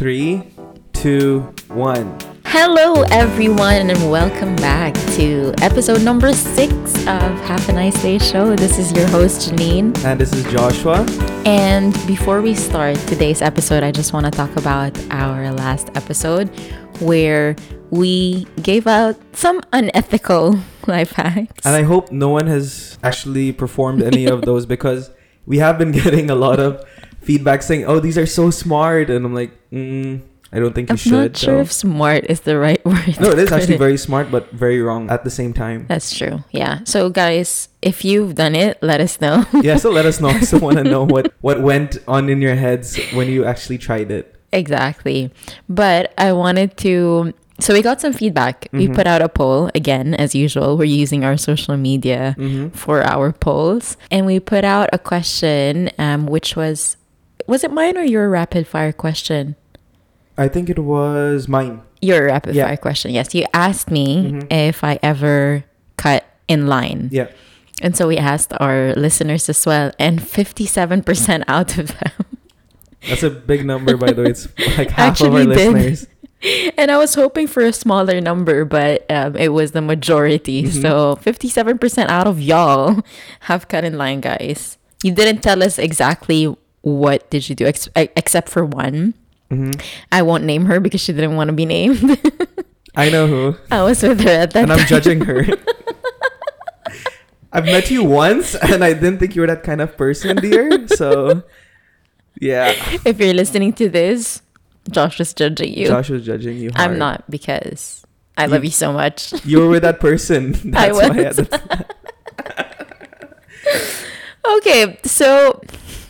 Three, two, one. Hello, everyone, and welcome back to episode number six of Have a Nice Day Show. This is your host, Janine. And this is Joshua. And before we start today's episode, I just want to talk about our last episode where we gave out some unethical life hacks. And I hope no one has actually performed any of those because we have been getting a lot of feedback saying, "Oh, these are so smart," and I'm like, mm, I don't think you I'm should. not sure though." if smart is the right word. no, it is actually very smart, but very wrong at the same time. That's true. Yeah. So, guys, if you've done it, let us know. yeah, so let us know. I want to know what what went on in your heads when you actually tried it. Exactly. But I wanted to. So we got some feedback. We Mhm. put out a poll again, as usual. We're using our social media hmm for our polls, and we put out a question, um, which was, was it mine or your rapid fire question? I think it was mine. Your rapid Yeah. fire question. Yes, you asked me Mhm. if I ever cut in line, Yeah, and so we asked our listeners as well, and fifty-seven percent out of them that's a big number, by the way. It's like half of our did. listeners. And I was hoping for a smaller number, but um, it was the majority. Mhm. So 57% out of y'all have cut in line, guys. You didn't tell us exactly what did you do, ex- except for one. hmm I won't name her because she didn't want to be named. I know who. I was with her at that and I'm time. judging her. I've met you once, and I didn't think you were that kind of person, dear. So, yeah, If you're listening to this, Josh was judging you. Josh was judging you. I'm not because I You- love you so much. You were with that person. That's I why I was. to- Okay, so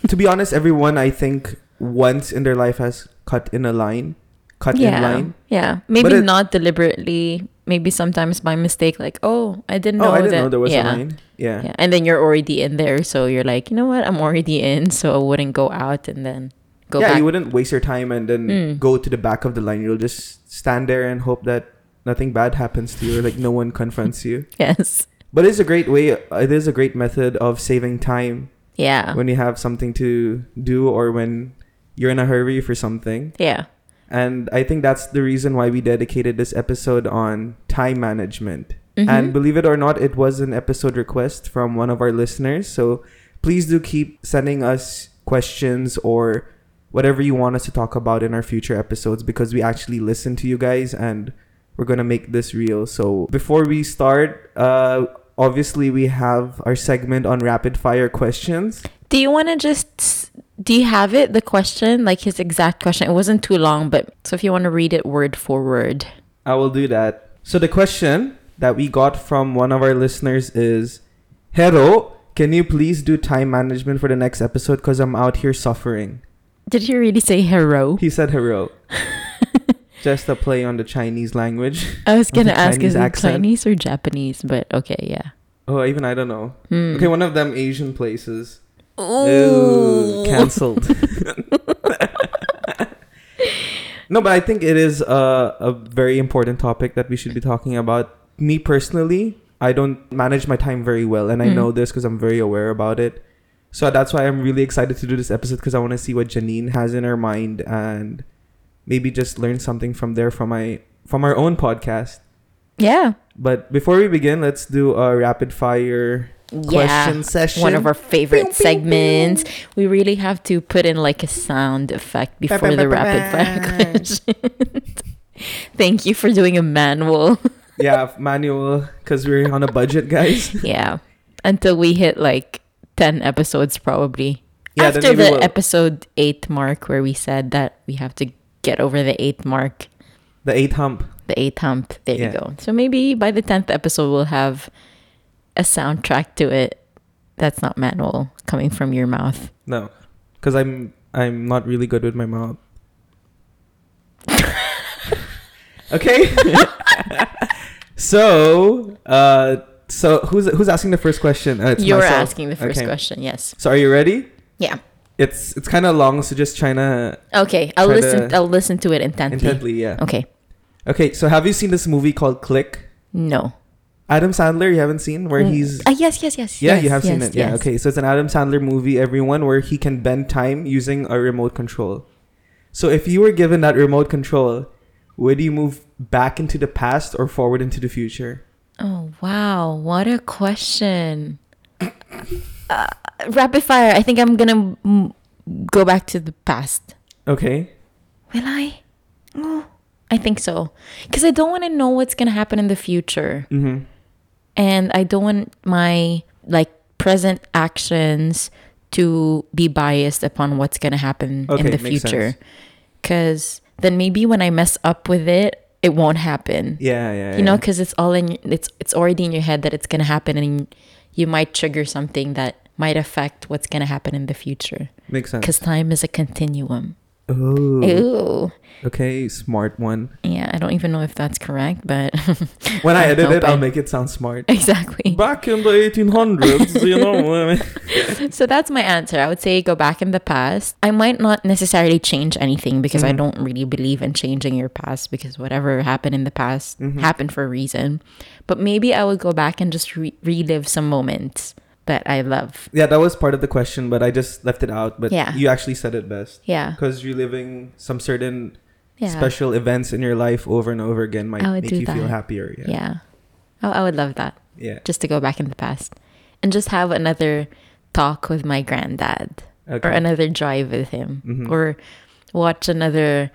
to be honest, everyone I think once in their life has cut in a line, cut in yeah, line. yeah, maybe it- not deliberately. Maybe sometimes by mistake, like, oh, I didn't know Oh, I didn't that. know there was yeah. a line. Yeah. Yeah, and then you're already in there, so you're like, you know what? I'm already in, so I wouldn't go out and then go yeah, back. you wouldn't waste your time and then Mm. go to the back of the line. You'll just stand there and hope that nothing bad happens to you or like no one confronts you. yes. But it's a great way. It is a great method of saving time Yeah. when you have something to do or when you're in a hurry for something. yeah. And I think that's the reason why we dedicated this episode on time management. Mhm. And believe it or not, it was an episode request from one of our listeners. So please do keep sending us questions or whatever you want us to talk about in our future episodes because we actually listen to you guys and we're going to make this real. So before we start, uh, obviously we have our segment on rapid fire questions. Do you want to just do you have it the question like his exact question? It wasn't too long, but so if you want to read it word for word. I will do that. So the question that we got from one of our listeners is, Hero, can you please do time management for the next episode? Because I'm out here suffering. Did he really say hero? He said hero. Just a play on the Chinese language. I was gonna ask Chinese is it accent. Chinese or Japanese, but okay, yeah. Oh, even I don't know. Hmm. Okay, one of them Asian places. Ooh. Cancelled. no, but I think it is a, a very important topic that we should be talking about. Me personally, I don't manage my time very well, and I Mm. know this because I'm very aware about it. So that's why I'm really excited to do this episode because I want to see what Janine has in her mind and maybe just learn something from there from my from our own podcast. Yeah. But before we begin, let's do a rapid fire question yeah. session. One of our favorite pew, segments. We really have to put in like a sound effect before the rapid fire questions. Thank you for doing a manual. yeah, manual because we're on a budget, guys. yeah. Until we hit like 10 episodes, probably. Yeah, After the we'll- episode 8 mark, where we said that we have to get over the eighth mark, The eighth hump. the eighth hump. There Yeah. you go. So maybe by the 10th episode, we'll have a soundtrack to it that's not manual coming from your mouth. No, because I'm I'm not really good with my mouth. okay. so, uh, so who's who's asking the first question? Uh, it's You're myself. asking the first Okay. question, yes. So, are you ready? Yeah. It's it's kind of long, so just trying to Okay, I'll listen. to- I'll listen to it intently. intently. Yeah. Okay. Okay. So, have you seen this movie called Click? No. Adam Sandler, you haven't seen where Mm. he's Ah, yes, yes, yes. Yeah, yes, you have seen yes, it. Yeah, okay. So it's an Adam Sandler movie, everyone, where he can bend time using a remote control. So if you were given that remote control, would you move back into the past or forward into the future? Oh, wow. What a question. Uh, rapid fire. I think I'm to m- go back to the past. Okay. Will I? Oh, I think so. Because I don't want to know what's to happen in the future. Mm-hmm. And I don't want my like present actions to be biased upon what's to happen Okay, in the future. Because then maybe when I mess up with it, it won't happen. Yeah, yeah. you know because it's all in it's it's already in your head that it's gonna happen and you might trigger something that might affect what's gonna happen in the future makes sense. because time is a continuum Oh, Ooh. okay, smart one. yeah i don't even know if that's correct but When I edit it, I'll make it sound smart. exactly Back in the 1800s, you know. so that's my answer i would say go back in the past i might not necessarily change anything because i Mhm. don't really believe in changing your past because whatever happened in the past Mhm. happened for a reason but maybe i would go back and just re- relive some moments that i love yeah, that was part of the question, but I just left it out. But Yeah. you actually said it best. yeah Because reliving some certain yeah special events in your life over and over again might make you feel happier. Yeah. Yeah. Oh, I would love that. Yeah. Just to go back in the past and just have another talk with my granddad Okay. or another drive with him Mhm. or watch another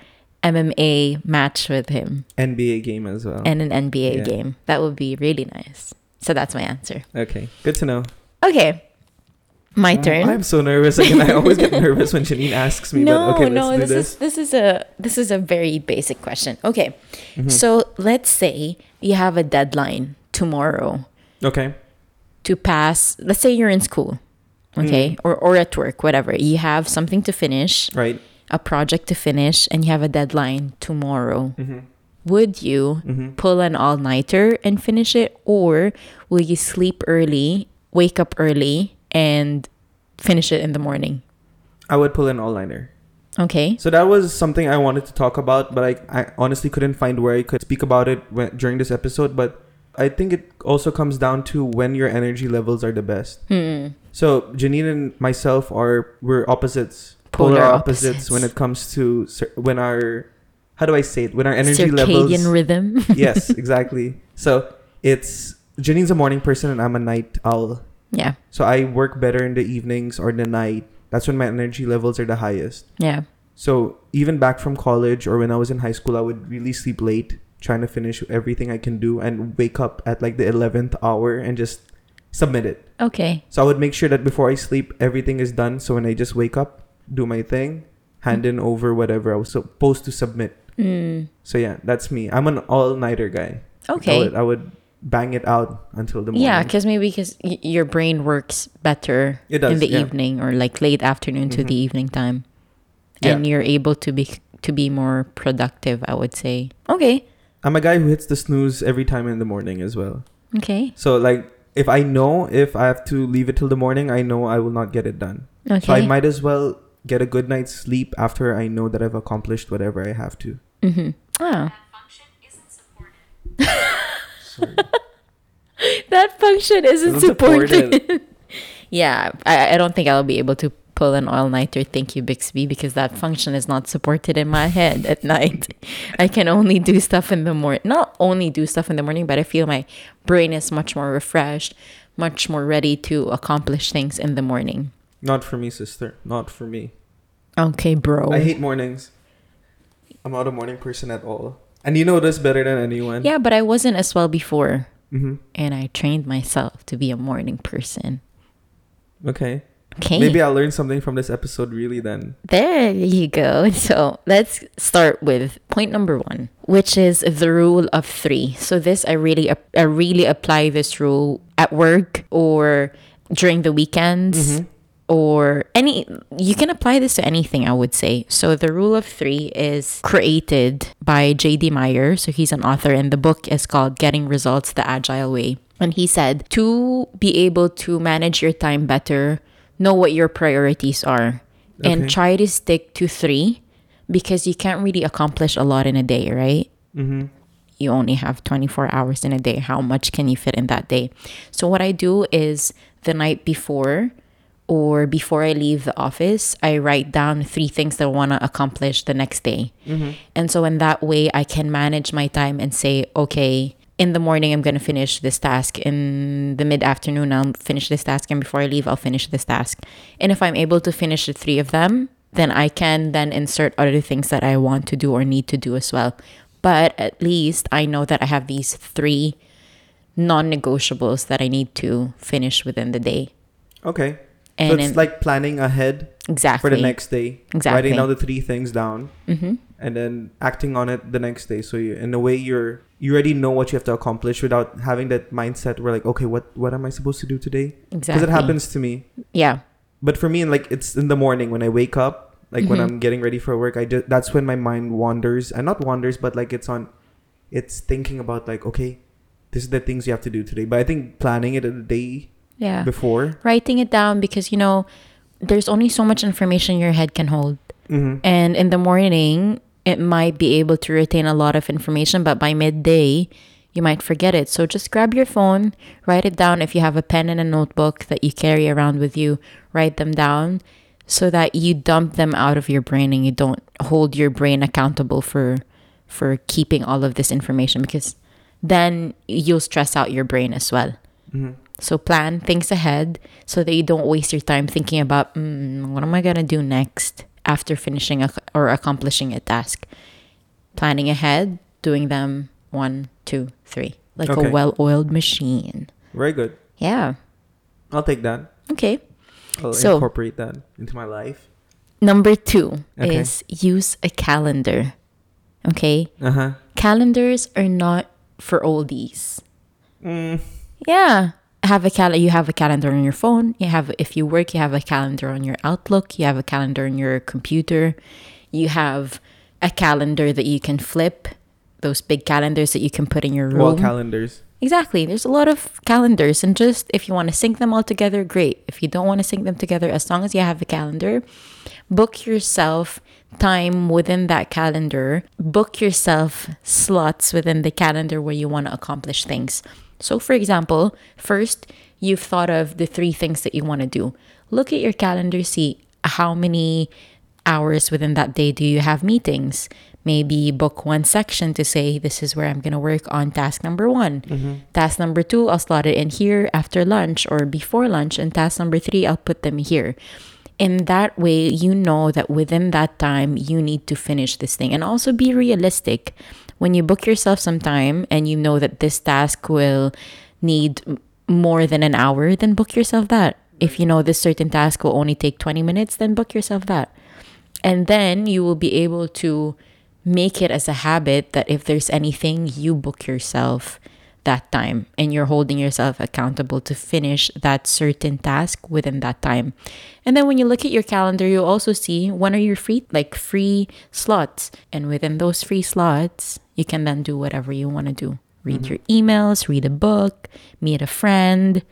MMA match with him NBA game as well. and an NBA Yeah. game. That would be really nice. So that's my answer. okay. Good to know. Okay. My Oh, turn. I'm so nervous. Again, I always get nervous when Janine asks me. no, okay, no, this, this. is this is a this is a very basic question. Okay. Mhm. So let's say you have a deadline tomorrow okay. to pass let's say you're in school okay or, or at work whatever you have something to finish Right. a project to finish and you have a deadline tomorrow Mm-hmm. would you Mm-hmm. pull an all-nighter and finish it or will you sleep early wake up early and finish it in the morning I would pull an all-liner. okay So that was something I wanted to talk about, but I, I honestly couldn't find where I could speak about it when, during this episode. But I think it also comes down to when your energy levels are the best. hmm. So Janine and myself are we're opposites, Polar polar, opposites. opposites. when it comes to when our how do I say it when our energy circadian levels. rhythm yes, exactly. So it's Janine's a morning person and I'm a night owl. yeah So I work better in the evenings or the night. That's when my energy levels are the highest. yeah So even back from college or when I was in high school, I would really sleep late, trying to finish everything I can do, and wake up at like the eleventh hour and just submit it. okay So I would make sure that before I sleep, everything is done. So when I just wake up, do my thing, hand in over whatever I was supposed to submit. mm. So yeah, that's me. I'm an all nighter guy. I okay would, I would bang it out until the morning. Yeah, because maybe because y- your brain works better It does, in the yeah. evening or like late afternoon to Mhm. the evening time, Yeah. and you're able to be to be more productive. I would say. Okay. I'm a guy who hits the snooze every time in the morning as well. Okay. So like if I know if I have to leave it till the morning, I know I will not get it done. Okay. So I might as well get a good night's sleep after I know that I've accomplished whatever I have to. mm-hmm. Ah, Sorry. that function isn't, Isn't supported. supported. yeah, I, I don't think I'll be able to pull an all nighter. Thank you, Bixby, because that function is not supported in my head at night. I can only do stuff in the morning. Not only do stuff in the morning, but I feel my brain is much more refreshed, much more ready to accomplish things in the morning. Not for me, sister. Not for me. Okay, bro. I hate mornings. I'm not a morning person at all. And you know this better than anyone. yeah, but I wasn't as well before, hmm and I trained myself to be a morning person. Okay. Okay. Maybe I'll learn something from this episode really then. There you go. So let's start with point number one, which is the rule of three. So this I really I really apply this rule at work or during the weekends Mhm. Or any. You can apply this to anything. I would say. So the rule of three is created by J.D. Meier. So he's an author, and the book is called "Getting Results: The Agile Way." And he said to be able to manage your time better, know what your priorities are and try to stick to three because you can't really accomplish a lot in a day, right? Mm-hmm. You only have 24 hours in a day. How much can you fit in that day? So, what I do is the night before, or before I leave the office, I write down three things that I want to accomplish the next day. Mm-hmm. And so, in that way, I can manage my time and say, okay, in the morning, I'm going to finish this task. In the mid afternoon, I'll finish this task. And before I leave, I'll finish this task. And if I'm able to finish the three of them, then I can then insert other things that I want to do or need to do as well. But at least I know that I have these three non negotiables that I need to finish within the day. Okay. And so it's in- like planning ahead Exactly. for the next day. Exactly. Writing down the three things down Mm-hmm. and then acting on it the next day. So you, in a way, you're you already know what you have to accomplish without having that mindset where like, okay, what what am I supposed to do today? Exactly. Because it happens to me. Yeah. But for me, and like it's in the morning when I wake up, like when Mhm. I'm getting ready for work, I just that's when my mind wanders and not wanders, but like it's on, it's thinking about like, okay, this is the things you have to do today. But I think planning it a day Yeah. before. Writing it down because, you know, there's only so much information your head can hold. Mm-hmm. And in the morning, it might be able to retain a lot of information, but by midday, you might forget it. So just grab your phone, write it down. If you have a pen and a notebook that you carry around with you, write them down so that you dump them out of your brain and you don't hold your brain accountable for for keeping all of this information because then you'll stress out your brain as well. Mm-hmm. So plan things ahead so that you don't waste your time thinking about mm, what am I gonna do next after finishing a, or accomplishing a task. Planning ahead, doing them one, two, three, like Okay. a well-oiled machine. Very good. Yeah. I'll take that. Okay. I'll So- incorporate that into my life. Number two Okay. is use a calendar. Okay. Uh huh. Calendars are not for oldies. Mm, Yeah. Have a cal you have a calendar on your phone. You have if you work, you have a calendar on your Outlook, you have a calendar on your computer. You have a calendar that you can flip, those big calendars that you can put in your room. wall calendars. Exactly. There's a lot of calendars and just if you want to sync them all together, great. If you don't want to sync them together, as long as you have a calendar, book yourself time within that calendar. Book yourself slots within the calendar where you want to accomplish things. So for example, first you've thought of the three things that you want to do. Look at your calendar, see how many hours within that day do you have meetings? Maybe book one section to say, this is where I'm going to work on task number one. Mm-hmm. Task number two, I'll slot it in here after lunch or before lunch. And task number three, I'll put them here. In that way, you know that within that time, you need to finish this thing. And also be realistic. When you book yourself some time and you know that this task will need more than an hour, then book yourself that. If you know this certain task will only take 20 minutes, then book yourself that. And then you will be able to make it as a habit that if there's anything, you book yourself that time and you're holding yourself accountable to finish that certain task within that time. And then when you look at your calendar, you'll also see when are your free like free slots. And within those free slots, you can then do whatever you want to do. Read your emails, read a book, meet a friend,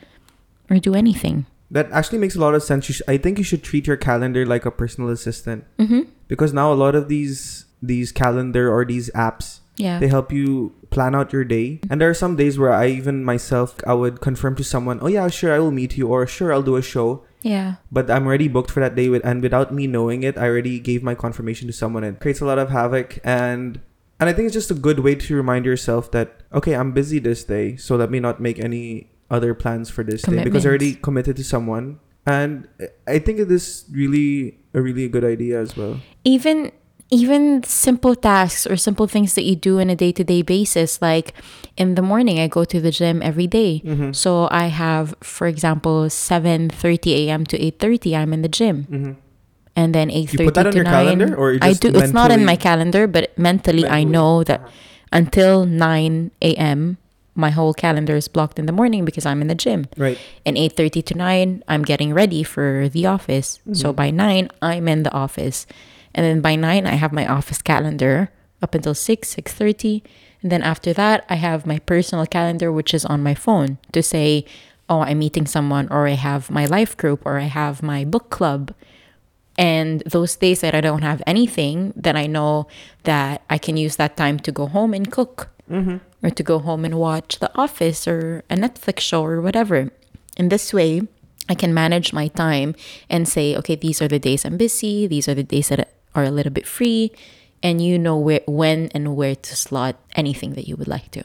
or do anything. That actually makes a lot of sense. You sh- I think you should treat your calendar like a personal assistant Mm-hmm. because now a lot of these these calendar or these apps Yeah. they help you plan out your day. And there are some days where I even myself I would confirm to someone, "Oh yeah, sure, I will meet you," or "Sure, I'll do a show." yeah. But I'm already booked for that day, with, and without me knowing it, I already gave my confirmation to someone. It creates a lot of havoc, and and I think it's just a good way to remind yourself that okay, I'm busy this day, so let me not make any other plans for this day because I already committed to someone. And I think it is really a really good idea as well. even even simple tasks or simple things that you do on a day-to-day basis like in the morning i go to the gym every day. Mm-hmm. so i have for example 7:30 a.m. to 8:30 i'm in the gym Mm-hmm. And then 8:30 You put that on to your 9 calendar, or i do it's not in my calendar but mentally, i know that until 9 a.m. my whole calendar is blocked in the morning because i'm in the gym Right. and 8.30 to 9 i'm getting ready for the office so Mm-hmm. by 9 i'm in the office and then by 9 i have my office calendar up until 6 6.30 and then after that i have my personal calendar which is on my phone to say oh i'm meeting someone or i have my life group or i have my book club and those days that i don't have anything then i know that i can use that time to go home and cook Mm-hmm. or to go home and watch The Office or a Netflix show or whatever. In this way, I can manage my time and say, okay, these are the days I'm busy, these are the days that are a little bit free, and you know where when and where to slot anything that you would like to.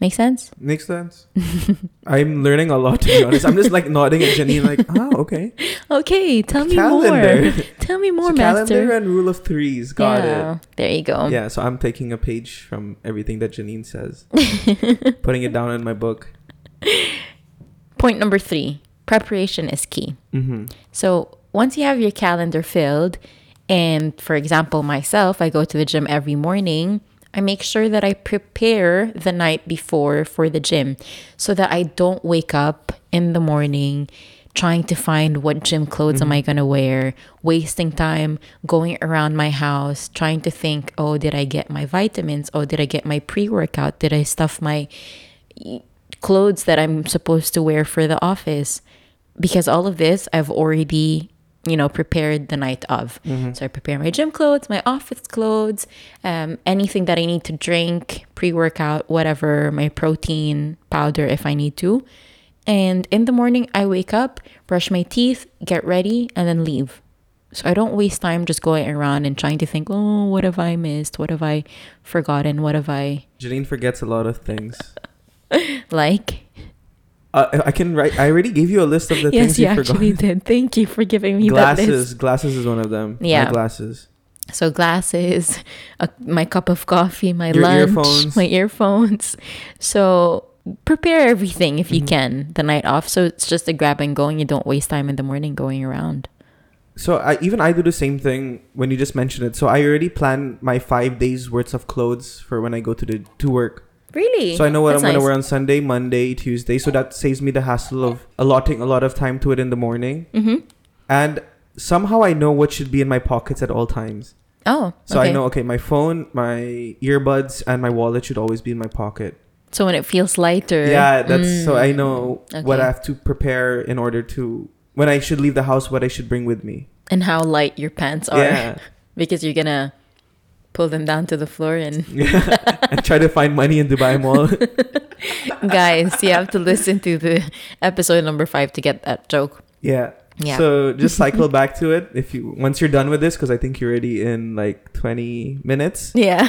Make sense? Makes sense. I'm learning a lot to be honest. I'm just like nodding at Janine, like, oh, okay. Okay, tell me Calendar. more. Tell me more, So master. calendar and rule of threes. Got yeah, there you go. Yeah, so I'm taking a page from everything that Janine says, putting it down in my book. Point number three preparation is key. Mm-hmm. So once you have your calendar filled, and for example, myself, I go to the gym every morning. I make sure that I prepare the night before for the gym so that I don't wake up in the morning trying to find what gym clothes am mm-hmm. I going to wear, wasting time going around my house trying to think, oh, did I get my vitamins? Oh, did I get my pre workout? Did I stuff my clothes that I'm supposed to wear for the office? Because all of this I've already you know prepared the night of. So i prepare my gym clothes my office clothes um, anything that i need to drink pre-workout whatever my protein powder if i need to. And in the morning i wake up brush my teeth get ready and then leave. So i don't waste time just going around and trying to think oh what have i missed? What have i forgotten? What have i Janine forgets a lot of things. like Uh, I can write. I already gave you a list of the yes things you you forgot. actually did thank you for giving me that list Glasses. Glasses is one of them. My Yeah. glasses. So glasses, a, my cup of coffee, my Your lunch, earphones. my earphones. So prepare everything if you Mhm. can the night off. So it's just a grab and go, and you don't waste time in the morning going around. So I even I do the same thing when you just mentioned it. So I already plan my five days worth of clothes for when I go to the to work. Really? So I know what That's I'm gonna wear on Sunday, Monday, Tuesday. So that saves me the hassle of allotting a lot of time to it in the morning. Mm-hmm. And somehow I know what should be in my pockets at all times. Oh, So okay. I know okay, my phone, my earbuds, and my wallet should always be in my pocket. So when it feels lighter. Yeah, that's so I Mm, know what. I have to prepare in order to when I should leave the house, what I should bring with me. And how light your pants are. Yeah. Because you're gonna pull them down to the floor and Yeah. and try to find money in Dubai Mall. guys, you have to listen to the episode number five to get that joke. yeah. Yeah. So just cycle back to it if you once you're done with this because I think you're already in like 20 minutes. yeah.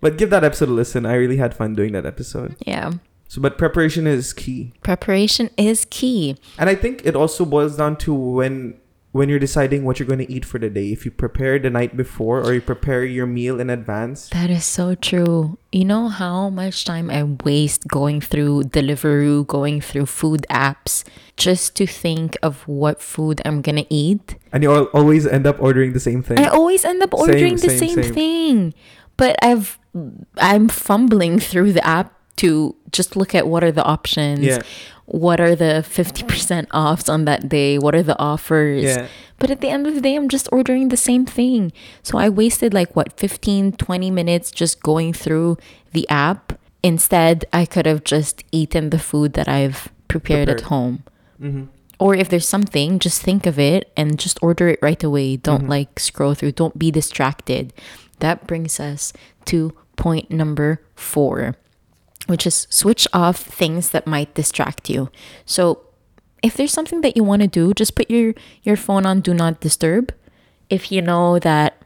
But give that episode a listen. I really had fun doing that episode. yeah. So but preparation is key. Preparation is key. And I think it also boils down to when when you're deciding what you're going to eat for the day. If you prepare the night before or you prepare your meal in advance. That is so true. You know how much time I waste going through Deliveroo, going through food apps just to think of what food I'm gonna eat? And you always end up ordering the same thing. I always end up ordering the same, same, same. thing. But I've I'm fumbling through the app to just look at what are the options. Yeah. What are the 50% offs on that day? What are the offers? Yeah. But at the end of the day, I'm just ordering the same thing. So I wasted like what, 15, 20 minutes just going through the app. Instead, I could have just eaten the food that I've prepared, at Prepared. home. hmm Or if there's something, just think of it and just order it right away. Don't Mhm. like scroll through, don't be distracted. That brings us to point number four, which is switch off things that might distract you. So if there's something that you want to do, just put your, your phone on do not disturb. If you know that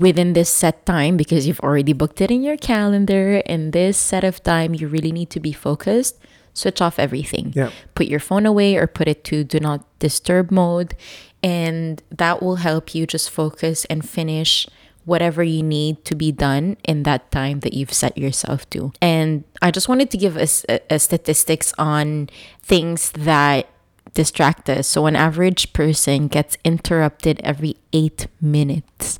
within this set time, because you've already booked it in your calendar, in this set of time, you really need to be focused, switch off everything Yeah. put your phone away or put it to do not disturb mode and that will help you just focus and finish whatever you need to be done in that time that you've set yourself to and i just wanted to give us a, a statistics on things that distract us so an average person gets interrupted every eight minutes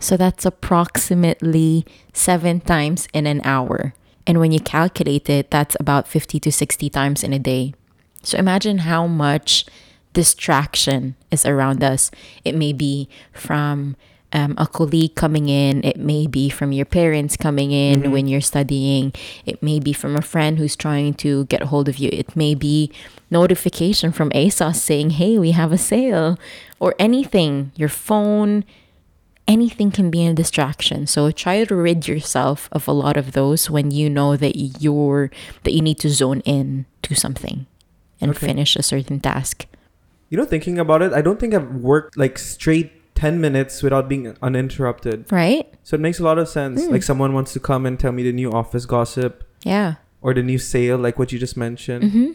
so that's approximately seven times in an hour. And when you calculate it, that's about 50 to 60 times in a day. So imagine how much distraction is around us. It may be from um, a colleague coming in, it may be from your parents coming in Mhm. when you're studying, it may be from a friend who's trying to get a hold of you, it may be notification from ASOS saying, hey, we have a sale, or anything, your phone, anything can be a distraction. So try to rid yourself of a lot of those when you know that you're that you need to zone in to something and Okay. finish a certain task. You know, thinking about it, I don't think I've worked like straight 10 minutes without being uninterrupted. Right? So it makes a lot of sense. Hmm. Like someone wants to come and tell me the new office gossip Yeah. or the new sale, like what you just mentioned. Mm-hmm.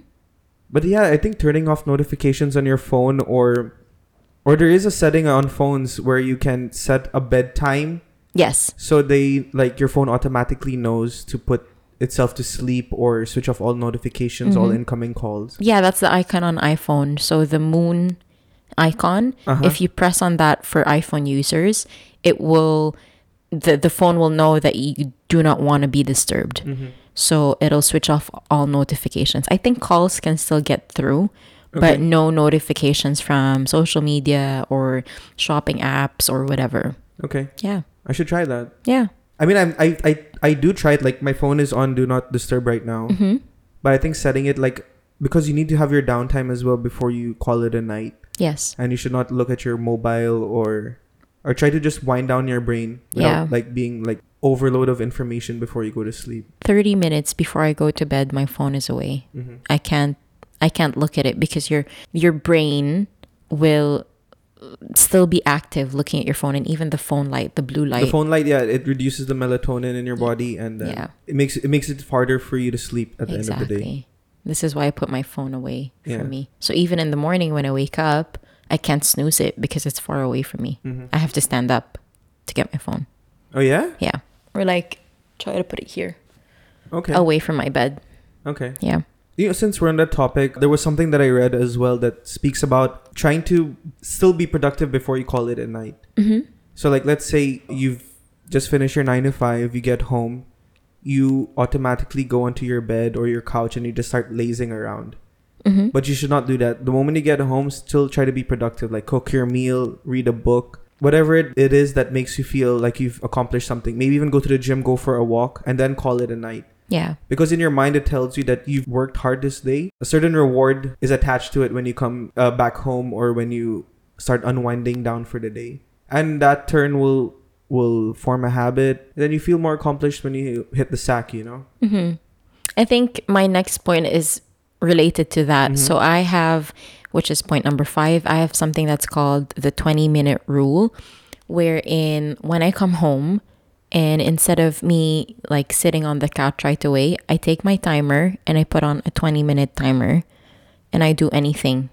But yeah, I think turning off notifications on your phone or or there is a setting on phones where you can set a bedtime Yes. so they like your phone automatically knows to put itself to sleep or switch off all notifications, all Mhm. incoming calls. Yeah, that's the icon on iPhone. So the moon icon, Uh-huh. if you press on that for iPhone users, it will the the phone will know that you do not want to be disturbed. Mhm. So it'll switch off all notifications. I think calls can still get through, Okay. but no notifications from social media or shopping apps or whatever. okay, Yeah. I should try that. Yeah. I mean, I'm, I I I do try it. Like my phone is on do not disturb right now, Mhm. but I think setting it like because you need to have your downtime as well before you call it a night, Yes. and you should not look at your mobile or or try to just wind down your brain without Yeah. like being like overload of information before you go to sleep. 30 minutes before I go to bed, my phone is away. hmm I can't I can't look at it because your your brain will still be active looking at your phone and even the phone light, the blue light. The phone light, yeah, it reduces the melatonin in your body, and then Yeah. it makes it makes it harder for you to sleep at the end of the day. This is why I put my phone away Yeah. from me. So even in the morning when I wake up, I can't snooze it because it's far away from me. hmm I have to stand up to get my phone. Oh yeah, Yeah. Or like try to put it here, okay, away from my bed. okay. Yeah. You know, since we're on that topic, there was something that I read as well that speaks about trying to still be productive before you call it a night. Mm-hmm. So, like, let's say you've just finished your nine to five, you get home, you automatically go onto your bed or your couch and you just start lazing around. Mm-hmm. But you should not do that. The moment you get home, still try to be productive. Like, cook your meal, read a book, whatever it, it is that makes you feel like you've accomplished something. Maybe even go to the gym, go for a walk, and then call it a night. Yeah. Because in your mind, it tells you that you've worked hard this day. A certain reward is attached to it when you come uh, back home or when you start unwinding down for the day, and that turn will will form a habit. Then you feel more accomplished when you hit the sack. You know. hmm I think my next point is related to that. Mhm. So I have, which is point number five, I have something that's called the 20 minute rule, wherein when I come home, and instead of me like sitting on the couch right away, I take my timer and I put on a 20 minute timer and I do anything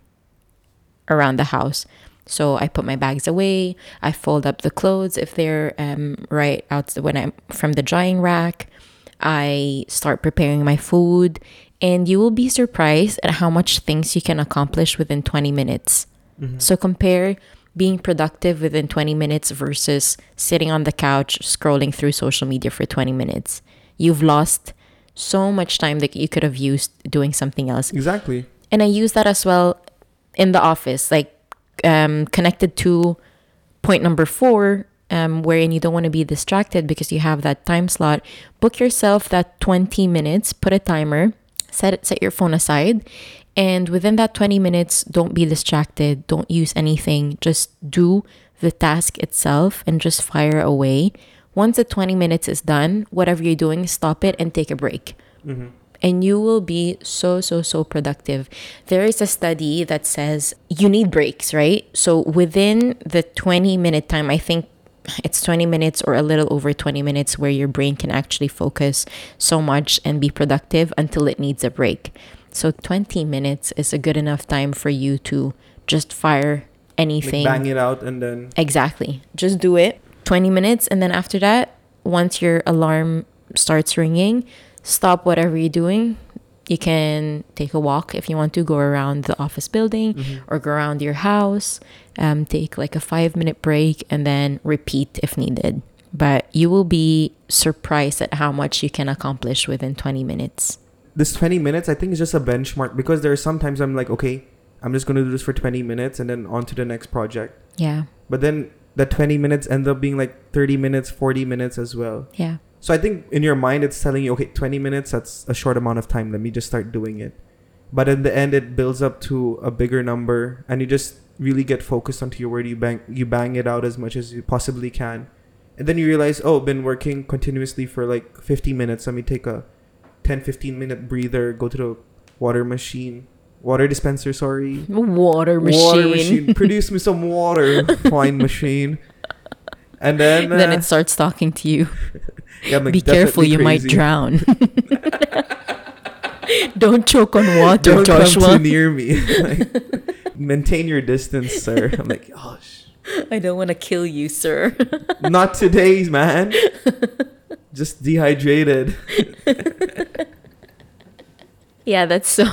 around the house. So I put my bags away, I fold up the clothes if they're um, right out when I'm from the drying rack. I start preparing my food, and you will be surprised at how much things you can accomplish within 20 minutes. Mm-hmm. So compare being productive within 20 minutes versus sitting on the couch scrolling through social media for 20 minutes. You've lost so much time that you could have used doing something else. Exactly. And I use that as well in the office, like um, connected to point number four, um, wherein you don't want to be distracted because you have that time slot. Book yourself that 20 minutes, put a timer, set it, set your phone aside, and within that 20 minutes, don't be distracted. Don't use anything. Just do the task itself and just fire away. Once the 20 minutes is done, whatever you're doing, stop it and take a break hmm and you will be so so so productive there is a study that says you need breaks right so within the 20 minute time i think it's 20 minutes or a little over 20 minutes where your brain can actually focus so much and be productive until it needs a break so 20 minutes is a good enough time for you to just fire Like anything bang it out and then. Exactly. Just do it 20 minutes. And then after that, once your alarm starts ringing, stop whatever you're doing. You can take a walk if you want to, go around the office building Mhm. or go around your house. Um, take like a five minute break and then repeat if needed. But you will be surprised at how much you can accomplish within 20 minutes. This 20 minutes, I think, is just a benchmark because there are sometimes I'm like, okay, I'm just gonna do this for 20 minutes and then on to the next project. Yeah. But then that 20 minutes ends up being like 30 minutes, 40 minutes as well. Yeah. So I think in your mind it's telling you, okay, 20 minutes, that's a short amount of time. Let me just start doing it. But in the end, it builds up to a bigger number, and you just really get focused onto your word. You bang, you bang it out as much as you possibly can, and then you realize, oh, I've been working continuously for like 50 minutes. Let me take a 10, 15 minute breather, go to the water machine, water dispenser. Sorry, Water machine. water machine. Produce me some water, wine machine. And then, then uh, it starts talking to you. yeah, like, Be careful, you might drown. Don't choke on water, Don't come Joshua. too near me. Like, maintain your distance, sir. I'm like, oh, sh- I don't want to kill you, sir. not today, man. Just dehydrated. yeah, that's so.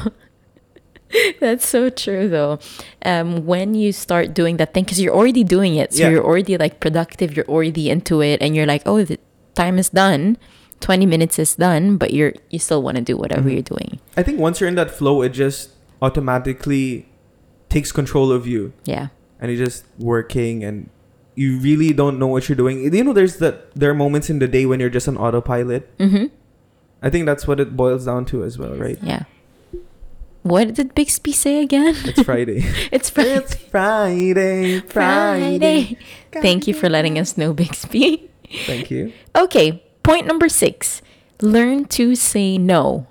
That's so true, though. Um, when you start doing that thing, because you're already doing it, so Yeah. you're already like productive, you're already into it, and you're like, oh, the time is done, twenty minutes is done, but you're you still want to do whatever Mhm. you're doing. I think once you're in that flow, it just automatically takes control of you. Yeah, and you're just working and you really don't know what you're doing. You know, there's that there are moments in the day when you're just on autopilot. mm-hmm. I think that's what it boils down to as well, right? yeah. What did Bixby say again? It's Friday. It's Friday. it's Friday, Friday. Thank you for letting us know, Bixby. Thank you. Okay, point number six learn to say no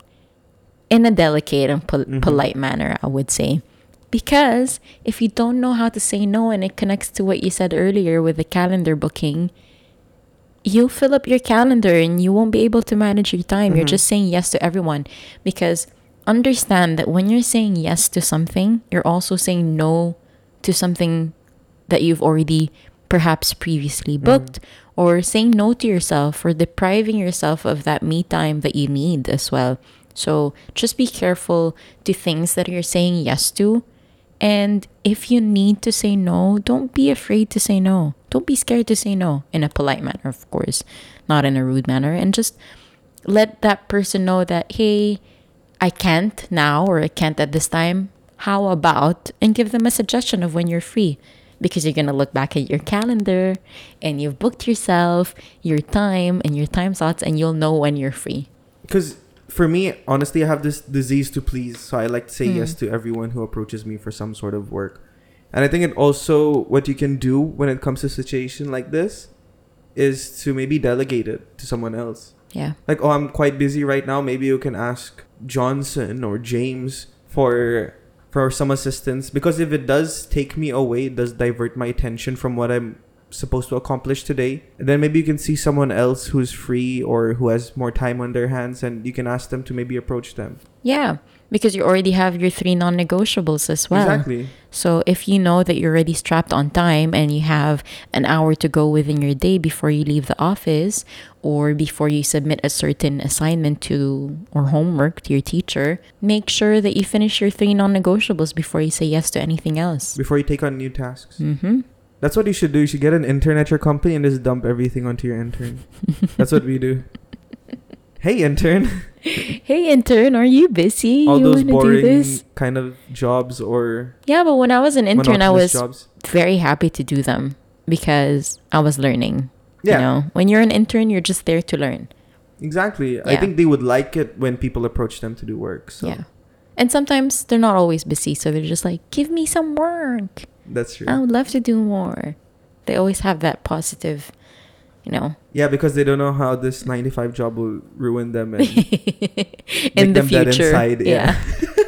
in a delicate and pol- Mhm. polite manner, I would say. Because if you don't know how to say no, and it connects to what you said earlier with the calendar booking, you'll fill up your calendar and you won't be able to manage your time. You're Mhm. just saying yes to everyone. Because understand that when you're saying yes to something, you're also saying no to something that you've already perhaps previously booked mm. or saying no to yourself or depriving yourself of that me time that you need as well. So just be careful to things that you're saying yes to. And if you need to say no, don't be afraid to say no. Don't be scared to say no in a polite manner, of course, not in a rude manner. And just let that person know that, hey, I can't now or I can't at this time. How about and give them a suggestion of when you're free because you're going to look back at your calendar and you've booked yourself, your time and your time slots and you'll know when you're free. Because for me, honestly, I have this disease to please, so I like to say Mm. yes to everyone who approaches me for some sort of work. And I think it also what you can do when it comes to a situation like this is to maybe delegate it to someone else. Yeah. like oh i'm quite busy right now maybe you can ask johnson or james for for some assistance because if it does take me away it does divert my attention from what i'm supposed to accomplish today And then maybe you can see someone else who's free or who has more time on their hands and you can ask them to maybe approach them. Yeah, because you already have your three non negotiables as well. exactly So if you know that you're already strapped on time and you have an hour to go within your day before you leave the office or before you submit a certain assignment to or homework to your teacher, make sure that you finish your three non negotiables before you say yes to anything else. before you take on new tasks Mm-hmm. that's what you should do you should get an intern at your company and just dump everything onto your intern that's what we do hey intern Hey intern, are you busy? all you those boring kind of jobs or Yeah, but when I was an intern, I was jobs. very happy to do them because I was learning. Yeah, You know, when you're an intern, you're just there to learn. exactly. I think they would like it when people approach them to do work. So Yeah. And sometimes they're not always busy, so they're just like, give me some work. that's true. I would love to do more. They always have that positive, you know, yeah, because they don't know how this 95 job will ruin them and in make the them dead future. inside, yeah.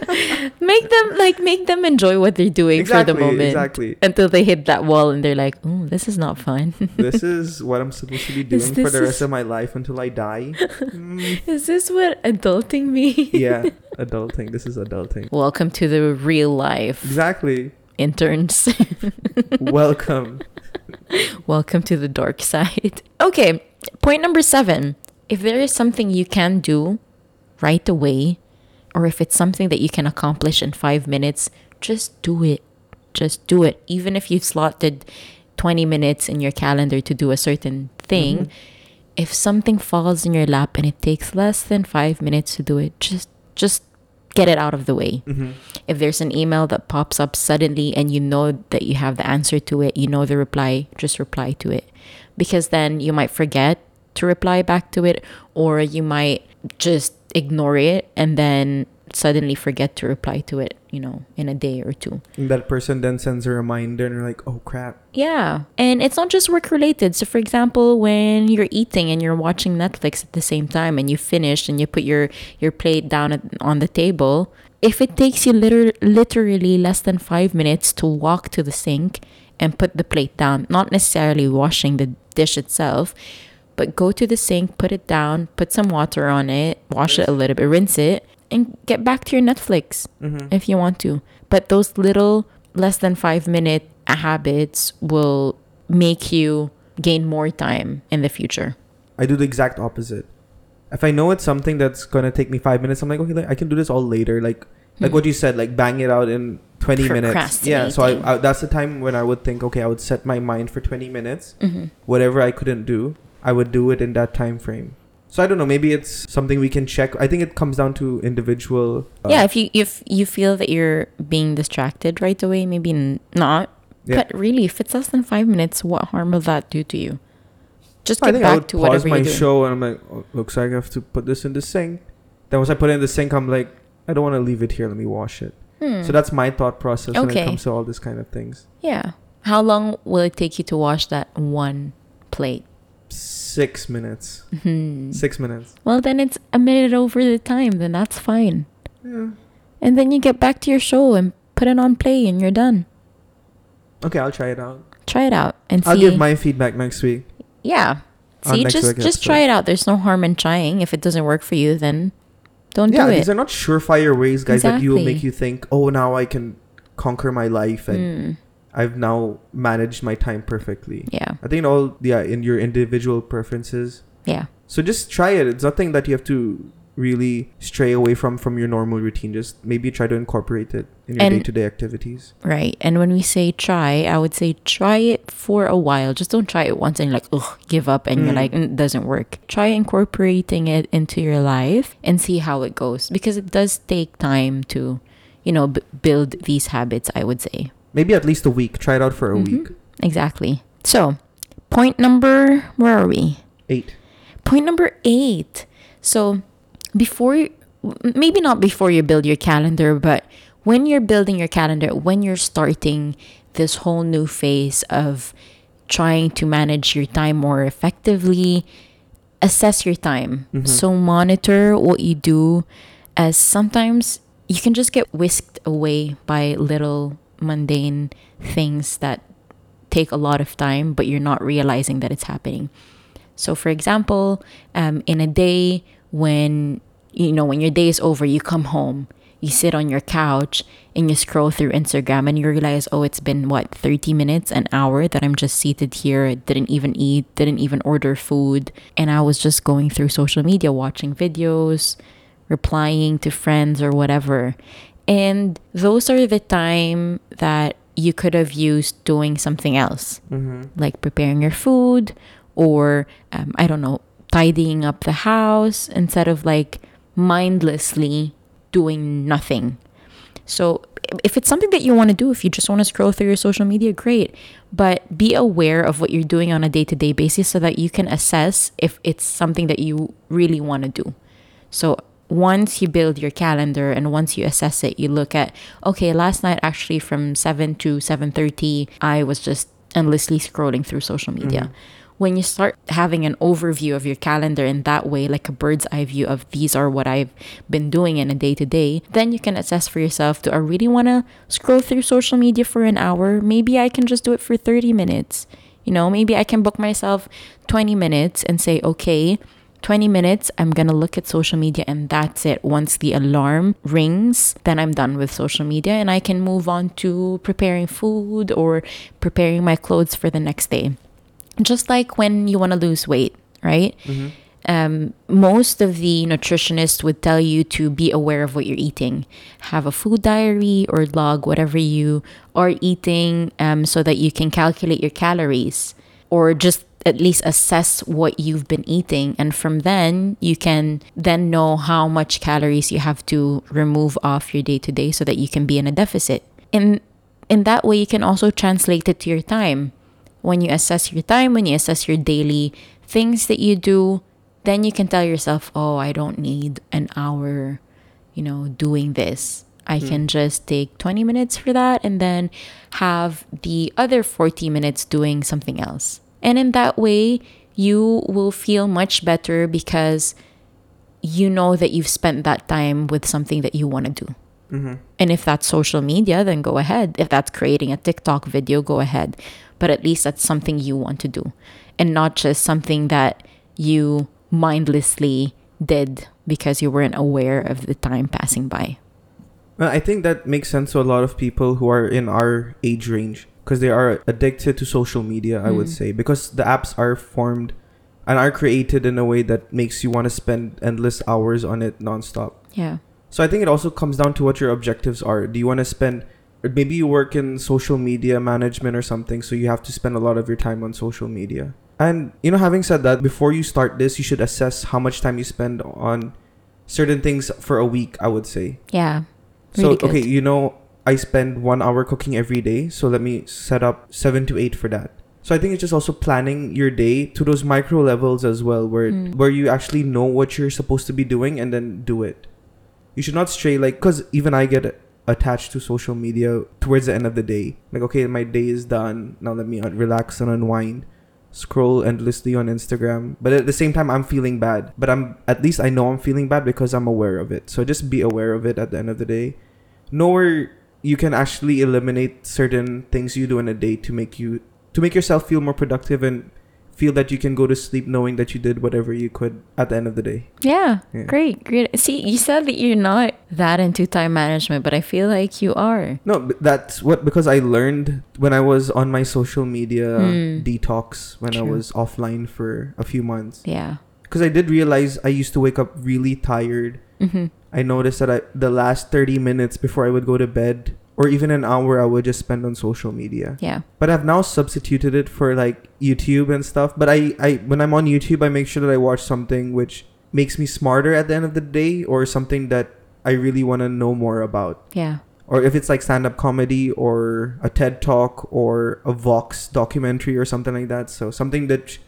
make them like make them enjoy what they're doing exactly, for the moment exactly. until they hit that wall and they're like, "Oh, this is not fun." this is what I'm supposed to be doing for the rest is- of my life until I die. Mm, is this what adulting means? yeah, adulting. This is adulting. Welcome to the real life Exactly. interns. Welcome. Welcome to the dark side. Okay, point number seven. If there is something you can do right away, or if it's something that you can accomplish in five minutes, just do it. Just do it. Even if you've slotted 20 minutes in your calendar to do a certain thing, Mhm. if something falls in your lap and it takes less than five minutes to do it, just just get it out of the way Mhm. if there's an email that pops up suddenly and you know that you have the answer to it, you know the reply, just reply to it. Because then you might forget to reply back to it, or you might just ignore it and then suddenly forget to reply to it, you know, in a day or two. And that person then sends a reminder and you're like, oh crap. Yeah. And it's not just work related. So, for example, when you're eating and you're watching Netflix at the same time and you finish and you put your, your plate down at, on the table, if it takes you liter- literally less than five minutes to walk to the sink and put the plate down, not necessarily washing the dish itself, but go to the sink, put it down, put some water on it, wash it a little bit, rinse it, and get back to your Netflix Mm-hmm. if you want to. But those little less than five minute habits will make you gain more time in the future. I do the exact opposite. If I know it's something that's gonna take me five minutes, I'm like, okay, I can do this all later. Like, like Hmm. what you said, like bang it out in twenty minutes. Yeah. So I, I, that's the time when I would think, okay, I would set my mind for twenty minutes. hmm Whatever I couldn't do, I would do it in that time frame. So I don't know. Maybe it's something we can check. I think it comes down to individual. uh, yeah, if you if you feel that you're being distracted right away, maybe n- not. Yeah. But really, if it's less than five minutes, what harm will that do to you? Just I get I back would to pause whatever my you're doing. show and I'm like, oh, looks like I have to put this in the sink. Then once I put it in the sink, I'm like, I don't want to leave it here. Let me wash it. Hmm. So that's my thought process when it comes to all this kind of things. yeah. How long will it take you to wash that one plate? Six minutes. Hmm. Six minutes. Well, then it's a minute over the time. Then that's fine. Yeah. And then you get back to your show and put it on play, and you're done. Okay, I'll try it out. Try it out and I'll see. give my feedback next week. yeah. See, just just episode. try it out. There's no harm in trying. If it doesn't work for you, then don't yeah, do these it. are not surefire ways, guys, exactly. that you will make you think, oh, now I can conquer my life and Mm, I've now managed my time perfectly. yeah. I think all, yeah, in your individual preferences. Yeah. So just try it. It's nothing that you have to really stray away from from your normal routine. Just maybe try to incorporate it in your day-to-day activities. Right. And when we say try, I would say try it for a while. Just don't try it once and you're like, ugh, give up and you're Mm. like, mm, it doesn't work. Try incorporating it into your life and see how it goes because it does take time to, you know, b- build these habits, I would say. Maybe at least a week. Try it out for a Mhm. week. Exactly. So, point number, where are we? Eight. Point number eight. So, before, maybe not before you build your calendar, but when you're building your calendar, when you're starting this whole new phase of trying to manage your time more effectively, assess your time. Mhm. So, monitor what you do, as sometimes you can just get whisked away by little mundane things that take a lot of time, but you're not realizing that it's happening. So, for example, um, in a day when you know when your day is over, you come home, you sit on your couch, and you scroll through Instagram, and you realize, oh, it's been what thirty minutes, an hour that I'm just seated here, didn't even eat, didn't even order food, and I was just going through social media, watching videos, replying to friends or whatever, and those are the time that you could have used doing something else Mm-hmm. like preparing your food or um, I don't know, tidying up the house instead of like mindlessly doing nothing. So if it's something that you want to do, if you just want to scroll through your social media, great. But be aware of what you're doing on a day to day basis so that you can assess if it's something that you really want to do. So once you build your calendar and once you assess it, you look at okay, last night actually from 7 to 7:30, I was just endlessly scrolling through social media. Mm-hmm. When you start having an overview of your calendar in that way, like a bird's eye view of these are what I've been doing in a day to day, then you can assess for yourself do I really want to scroll through social media for an hour? Maybe I can just do it for 30 minutes. You know, maybe I can book myself 20 minutes and say, okay, 20 minutes, I'm gonna look at social media and that's it. Once the alarm rings, then I'm done with social media and I can move on to preparing food or preparing my clothes for the next day. Just like when you wanna lose weight, right? Mm-hmm. um, most of the nutritionists would tell you to be aware of what you're eating. Have a food diary or log whatever you are eating um, so that you can calculate your calories or just at least assess what you've been eating. And from then, you can then know how much calories you have to remove off your day to day so that you can be in a deficit. In, in that way, you can also translate it to your time. When you assess your time, when you assess your daily things that you do, then you can tell yourself, oh, I don't need an hour, you know, doing this. I hmm. can just take 20 minutes for that and then have the other 40 minutes doing something else. And in that way, you will feel much better because you know that you've spent that time with something that you want to do. Mm-hmm. And if that's social media, then go ahead. If that's creating a TikTok video, go ahead. But at least that's something you want to do and not just something that you mindlessly did because you weren't aware of the time passing by. Well, I think that makes sense to a lot of people who are in our age range because they are addicted to social media, I would Mm. say, because the apps are formed and are created in a way that makes you want to spend endless hours on it nonstop. Yeah. So I think it also comes down to what your objectives are. Do you want to spend maybe you work in social media management or something, so you have to spend a lot of your time on social media. And you know, having said that, before you start this, you should assess how much time you spend on certain things for a week, I would say. Yeah. So Really good. okay, you know, I spend one hour cooking every day, so let me set up seven to eight for that. So I think it's just also planning your day to those micro levels as well, where Mm. where you actually know what you're supposed to be doing and then do it. You should not stray like because even I get attached to social media towards the end of the day. Like okay, my day is done. Now let me un- relax and unwind. Scroll endlessly on Instagram, but at the same time I'm feeling bad. But I'm at least I know I'm feeling bad because I'm aware of it. So just be aware of it at the end of the day know where you can actually eliminate certain things you do in a day to make you to make yourself feel more productive and feel that you can go to sleep knowing that you did whatever you could at the end of the day. Yeah, Yeah. great, great. See, you said that you're not that into time management, but I feel like you are. No, that's what because I learned when I was on my social media Hmm. detox when I was offline for a few months. Yeah. Because I did realize I used to wake up really tired. Hmm I noticed that I, the last 30 minutes before I would go to bed or even an hour I would just spend on social media. Yeah. But I've now substituted it for like YouTube and stuff. But I, I when I'm on YouTube, I make sure that I watch something which makes me smarter at the end of the day, or something that I really want to know more about. Yeah. Or if it's like stand-up comedy or a TED talk or a Vox documentary or something like that. So something that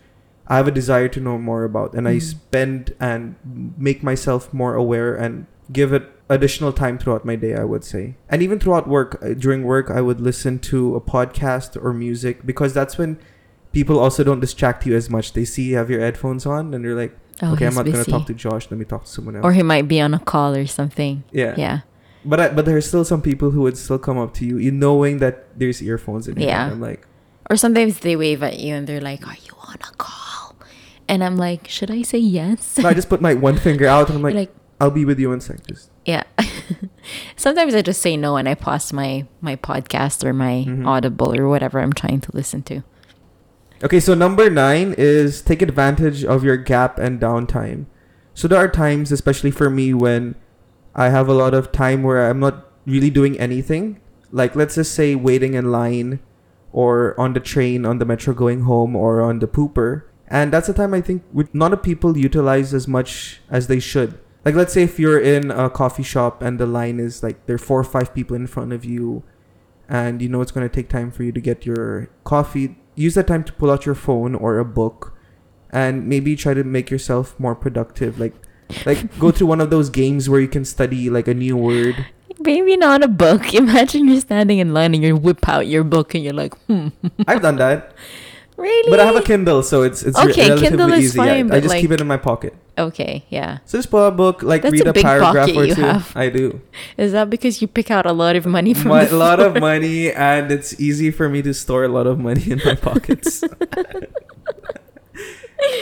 I have a desire to know more about, and I Mm. spend and make myself more aware and give it additional time throughout my day. I would say, and even throughout work. uh, During work, I would listen to a podcast or music because that's when people also don't distract you as much. They see you have your headphones on, and they're like, Oh, "Okay, I'm not gonna talk to Josh. Let me talk to someone else." Or he might be on a call or something. yeah, Yeah. But I, but there's still some people who would still come up to you, you knowing that there's earphones in Yeah. hand. I'm like, Or sometimes they wave at you and they're like, "Are you on a call?" And I'm like, "Should I say yes?" no, I just put my one finger out and I'm like, like, I'll be with you in a sec. Just yeah. sometimes I just say no and I pause my my podcast or my Mhm. Audible or whatever I'm trying to listen to. Okay, so number nine is take advantage of your gap and downtime. So there are times, especially for me, when I have a lot of time where I'm not really doing anything. Like let's just say waiting in line or on the train, on the metro going home or on the pooper. And that's a time I think not a people utilize as much as they should. Like let's say if you're in a coffee shop and the line is like there are four or five people in front of you and you know it's going to take time for you to get your coffee use that time to pull out your phone or a book and maybe try to make yourself more productive like like go through one of those games where you can study like a new word Maybe not a book. Imagine you're standing in line and you whip out your book and you're like, "Hmm, i've done that really?" but i have a kindle so it's it's re- Okay, relatively Kindle is easy I- fine, I, but, just keep it in my pocket Okay, yeah. so just pull out a book like That's read a a, paragraph or two have. i do Is that because you pick out a lot of money from My- a lot of money and it's easy for me to store a lot of money in my pockets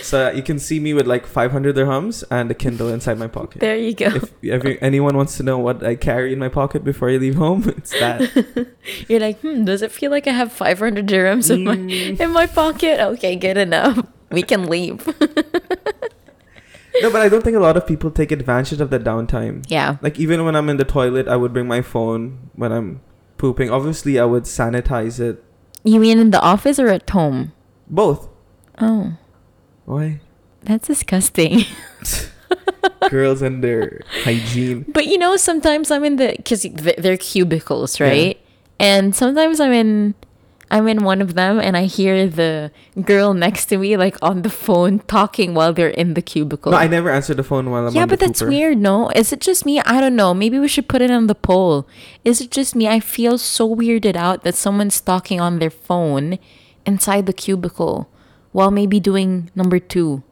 so you can see me with like 500 dirhams and a kindle inside my pocket There you go. if every, anyone wants to know what I carry in my pocket before I leave home, it's that. You're like, hmm, does it feel like I have 500 dirhams in my Mm. in my pocket? Okay, good enough. We can leave. no, but I don't think a lot of people take advantage of the downtime. yeah. Like even when I'm in the toilet, I would bring my phone when I'm pooping. Obviously, I would sanitize it. You mean in the office or at home? Both. Oh, Why? that's disgusting. Girls and their hygiene. But you know, sometimes I'm in the because they're cubicles, Yeah. right? And sometimes I'm in, I'm in one of them, and I hear the girl next to me like on the phone talking while they're in the cubicle. No, I never answer the phone while I'm yeah, on the but that's weird. No, is it just me? I don't know. Maybe we should put it on the poll. Is it just me? I feel so weirded out that someone's talking on their phone inside the cubicle while maybe doing number two.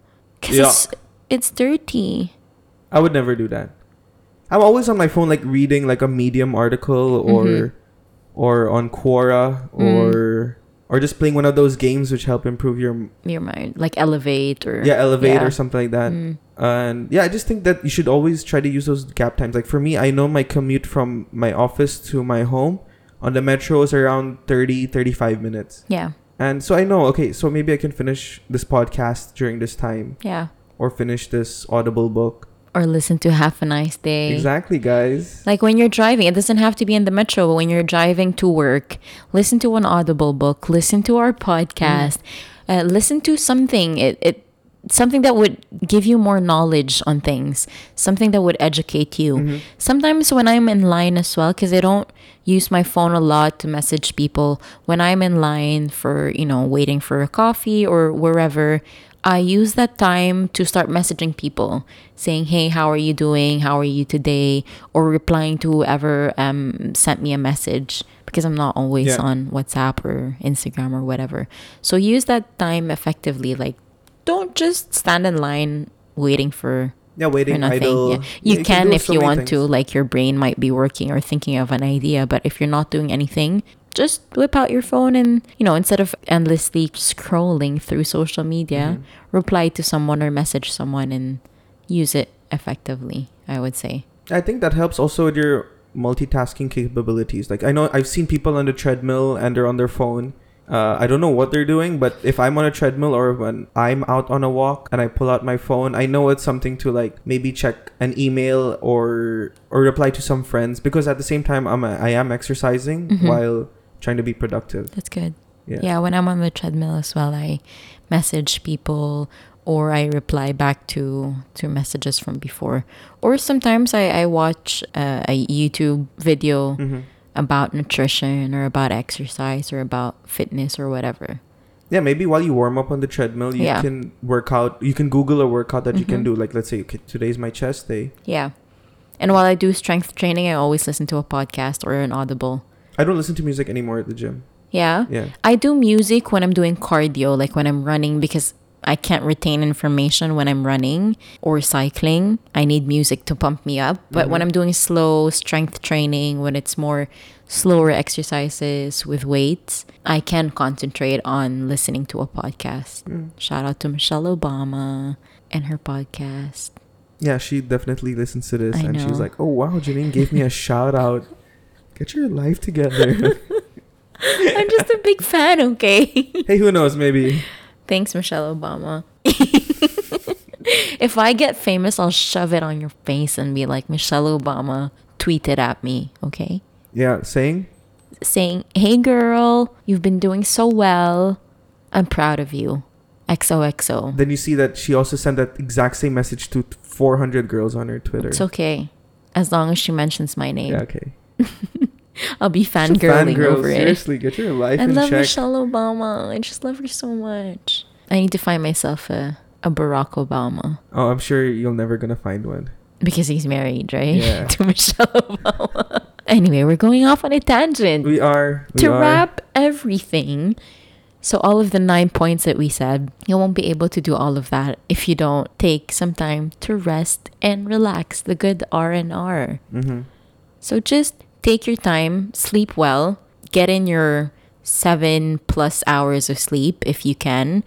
Cause Yeah. it's it's dirty. I would never do that. I'm always on my phone, like reading like a Medium article or Mhm. or on Quora Mm. or or just playing one of those games which help improve your Your mind, like elevate or yeah elevate yeah. or something like that. Mm. And yeah, I just think that you should always try to use those gap times. Like for me, I know my commute from my office to my home on the metro is around 30, 35 minutes. Yeah, And so I know, okay, so maybe I can finish this podcast during this time yeah. or finish this Audible book. Or listen to Half a Nice Day. Exactly, guys. Like when you're driving, it doesn't have to be in the metro, but when you're driving to work, listen to an Audible book, listen to our podcast, uh, listen to something. It, it something that would give you more knowledge on things, something that would educate you. Mhm. Sometimes when I'm in line as well, because I don't use my phone a lot to message people, when I'm in line for, you know, waiting for a coffee or wherever, I use that time to start messaging people saying, hey, how are you doing? How are you today? Or replying to whoever um, sent me a message because I'm not always Yeah. on WhatsApp or Instagram or whatever. So use that time effectively. Like, don't just stand in line waiting for Yeah, waiting nothing. idle. Yeah. You, Yeah, can, do if so you want to. Like your brain might be working or thinking of an idea, but if you're not doing anything, just whip out your phone and you know instead of endlessly scrolling through social media, Mhm. reply to someone or message someone and use it effectively. I would say. I think that helps also with your multitasking capabilities. Like I know I've seen people on the treadmill and they're on their phone. Uh, I don't know what they're doing, but if I'm on a treadmill or when I'm out on a walk and I pull out my phone, I know it's something to like maybe check an email or or reply to some friends because at the same time I'm a, I am exercising Mhm. while trying to be productive. That's good. Yeah. Yeah, when I'm on the treadmill as well, I message people or I reply back to to messages from before. Or sometimes I, I watch uh, a YouTube video hmm about nutrition or about exercise or about fitness or whatever. Yeah, maybe while you warm up on the treadmill, you Yeah. can work out. You can Google a workout that you can Mhm. do. Like let's say okay, today's my chest day. Yeah. And while I do strength training, I always listen to a podcast or an audible. I don't listen to music anymore at the gym. Yeah. Yeah. I do music when I'm doing cardio, like when I'm running, because I can't retain information when I'm running or cycling. I need music to pump me up. But when Mhm. I'm doing slow strength training, when it's more slower exercises with weights, I can concentrate on listening to a podcast. Mm. Shout out to Michelle Obama and her podcast. Yeah, she definitely listens to this, I and know. like, "Oh wow, Janine gave me a shout out. Get your life together." I'm just a big fan, okay? hey, who knows? Maybe. Thanks, Michelle Obama. if I get famous, I'll shove it on your face and be like, Michelle Obama tweeted at me, okay? Yeah, saying. Saying, hey girl, you've been doing so well. I'm proud of you. XOXO. Then you see that she also sent that exact same message to 400 girls on her Twitter. It's okay. As long as she mentions my name, yeah, okay. I'll be fangirling fangirl, over it. Seriously, get your life I in love check. Michelle Obama. I just love her so much. I need to find myself a, a Barack Obama. Oh, I'm sure you're never gonna find one. Because he's married, right? Yeah. to Michelle Obama. anyway, we're going off on a tangent. We are. We to are. wrap everything, so all of the nine points that we said, you won't be able to do all of that if you don't take some time to rest and relax. The good R and R. Mm-hmm. So just take your time, sleep well, get in your seven plus hours of sleep if you can.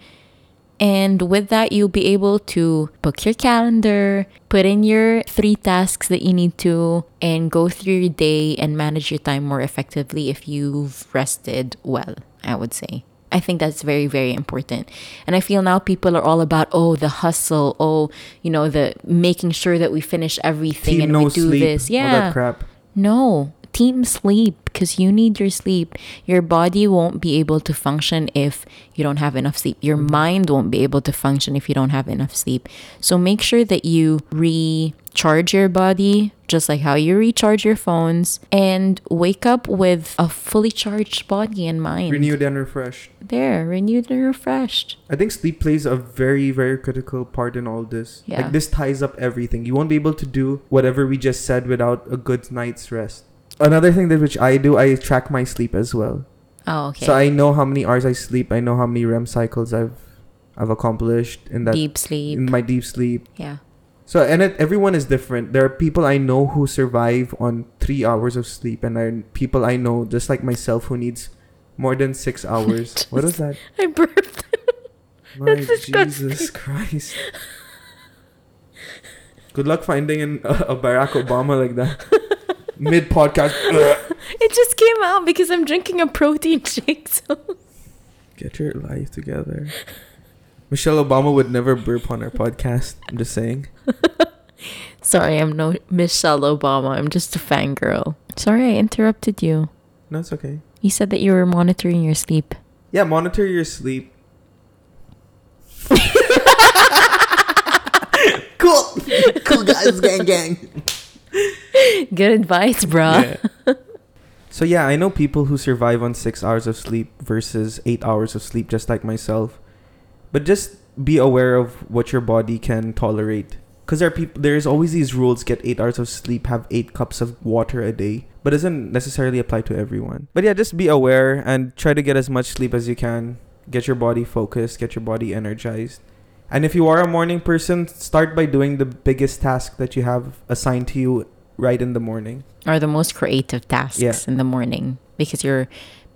And with that, you'll be able to book your calendar, put in your three tasks that you need to, and go through your day and manage your time more effectively if you've rested well, I would say. I think that's very, very important. And I feel now people are all about, oh, the hustle, oh, you know, the making sure that we finish everything Team and no we do sleep. this. All Yeah. that crap. No, team sleep because you need your sleep. Your body won't be able to function if you don't have enough sleep. Your mm-hmm. mind won't be able to function if you don't have enough sleep. So make sure that you recharge your body just like how you recharge your phones and wake up with a fully charged body and mind. Renewed and refreshed. There, renewed and refreshed. I think sleep plays a very, very critical part in all this. Yeah. Like this ties up everything. You won't be able to do whatever we just said without a good night's rest. Another thing that which I do, I track my sleep as well. Oh, okay. So I know how many hours I sleep. I know how many REM cycles I've I've accomplished in that Deep sleep. in my deep sleep. yeah. So and it, everyone is different. There are people I know who survive on three hours of sleep, and there are people I know just like myself who needs more than six hours. what is that? I burped. My Jesus Christ! Good luck finding an, a, a Barack Obama like that mid podcast. It just came out because I'm drinking a protein shake. So Get your life together. Michelle Obama would never burp on our podcast. I'm just saying. sorry, I'm no Michelle Obama. I'm just a fangirl. Sorry, I interrupted you. No, it's okay. You said that you were monitoring your sleep. Yeah, monitor your sleep. cool, cool guys, gang, gang. Good advice, bro. Yeah. so yeah, I know people who survive on six hours of sleep versus eight hours of sleep, just like myself. But just be aware of what your body can tolerate. Because there are people, there's always these rules: get eight hours of sleep, have eight cups of water a day. But it doesn't necessarily apply to everyone. But yeah, just be aware and try to get as much sleep as you can. Get your body focused, get your body energized. And if you are a morning person, start by doing the biggest task that you have assigned to you right in the morning. Or the most creative tasks Yeah. in the morning because your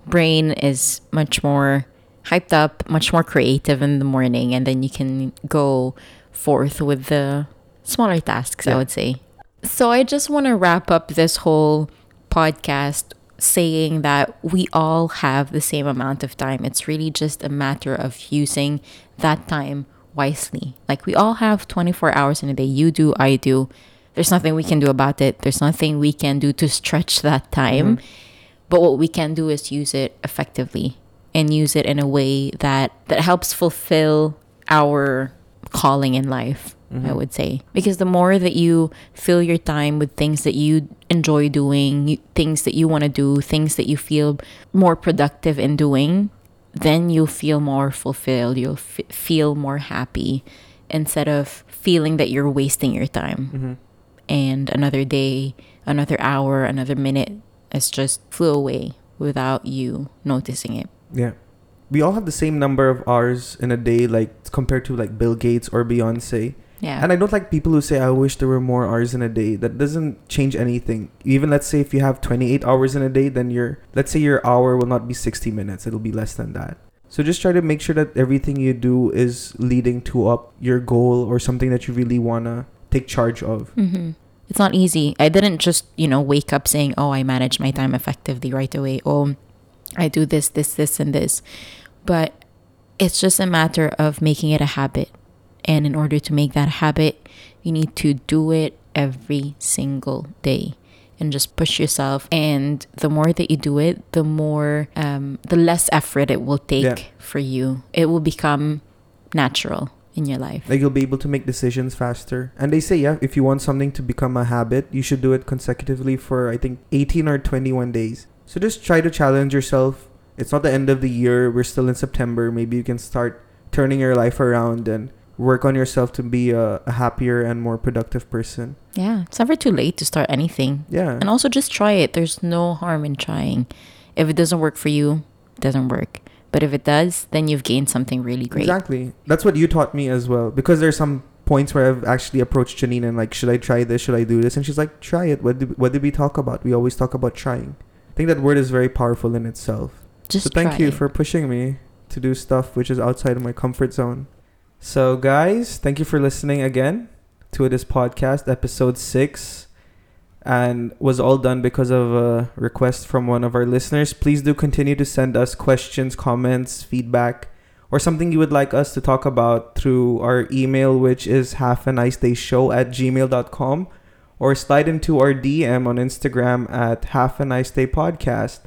brain is much more hyped up, much more creative in the morning, and then you can go forth with the smaller tasks, I would say. So I just want to wrap up this whole podcast saying that we all have the same amount of time. It's really just a matter of using that time wisely. Like we all have 24 hours in a day. You do, I do. There's nothing we can do about it. There's nothing we can do to stretch that time. Mm-hmm. But what we can do is use it effectively and use it in a way that that helps fulfill our calling in life. I mm-hmm. would say because the more that you fill your time with things that you enjoy doing, you, things that you want to do, things that you feel more productive in doing, then you'll feel more fulfilled. You'll f- feel more happy instead of feeling that you're wasting your time Mm-hmm. and another day, another hour, another minute has just flew away without you noticing it. Yeah. We all have the same number of hours in a day, like compared to like Bill Gates or Beyonce. Yeah. And I don't like people who say, I wish there were more hours in a day. That doesn't change anything. Even let's say if you have 28 hours in a day, then your, let's say your hour will not be 60 minutes. It'll be less than that. So just try to make sure that everything you do is leading to up your goal or something that you really want to take charge of. hmm It's not easy. I didn't just, you know, wake up saying, oh, I manage my time effectively right away. Oh, I do this, this, this, and this. But it's just a matter of making it a habit. And in order to make that habit, you need to do it every single day and just push yourself. And the more that you do it, the more, um, the less effort it will take Yeah. for you. It will become natural in your life. Like you'll be able to make decisions faster. And they say, yeah, if you want something to become a habit, you should do it consecutively for I think 18 or 21 days. So just try to challenge yourself. It's not the end of the year. We're still in September. Maybe you can start turning your life around and work on yourself to be a, a happier and more productive person. Yeah, it's never too late to start anything. Yeah. And also just try it. There's no harm in trying. If it doesn't work for you, it doesn't work. But if it does, then you've gained something really great. Exactly. That's what you taught me as well. Because there's some points where I've actually approached Janine and like, should I try this? Should I do this? And she's like, try it. What did, what did we talk about? We always talk about trying. I think that word is very powerful in itself. Just so thank you it. for pushing me to do stuff which is outside of my comfort zone. So guys, thank you for listening again to this podcast, episode six, and was all done because of a request from one of our listeners. Please do continue to send us questions, comments, feedback, or something you would like us to talk about through our email, which is half a nice day show at gmail.com, or slide into our DM on Instagram at half a nice day podcast.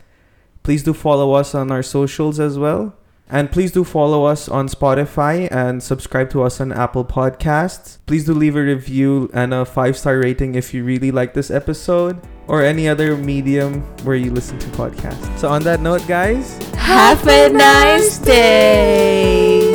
Please do follow us on our socials as well. And please do follow us on Spotify and subscribe to us on Apple Podcasts. Please do leave a review and a five star rating if you really like this episode or any other medium where you listen to podcasts. So, on that note, guys, Have a nice day.